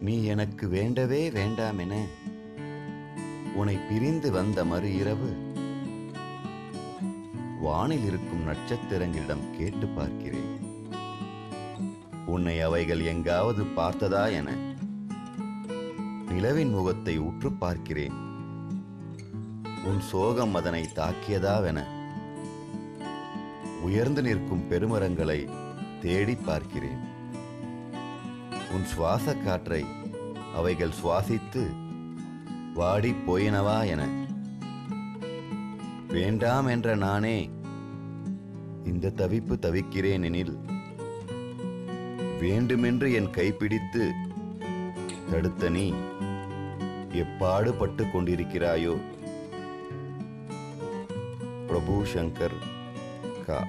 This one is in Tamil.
நீ எனக்கு வேண்டவே வேண்டாம் என உன்னை பிரிந்து வந்த மறு இரவு வானில் இருக்கும் நட்சத்திரங்களிடம் கேட்டு பார்க்கிறேன். உன்னை அவைகள் எங்காவது பார்த்ததா என நிலவின் முகத்தை உற்று பார்க்கிறேன். உன் சோகம் அதனை தாக்கியதாவென உயர்ந்து நிற்கும் பெருமரங்களை தேடி பார்க்கிறேன். உன் சுவாச காற்றை அவைகள் சுவாசித்து வாடி போயினவா என. வேண்டாம் என்ற நானே இந்த தவிப்பு தவிக்கிறேன் எனில் வேண்டுமென்று என் கைப்பிடித்து தடுத்த நீ எப்பாடுபட்டு கொண்டிருக்கிறாயோ? பிரபு சங்கர் கா.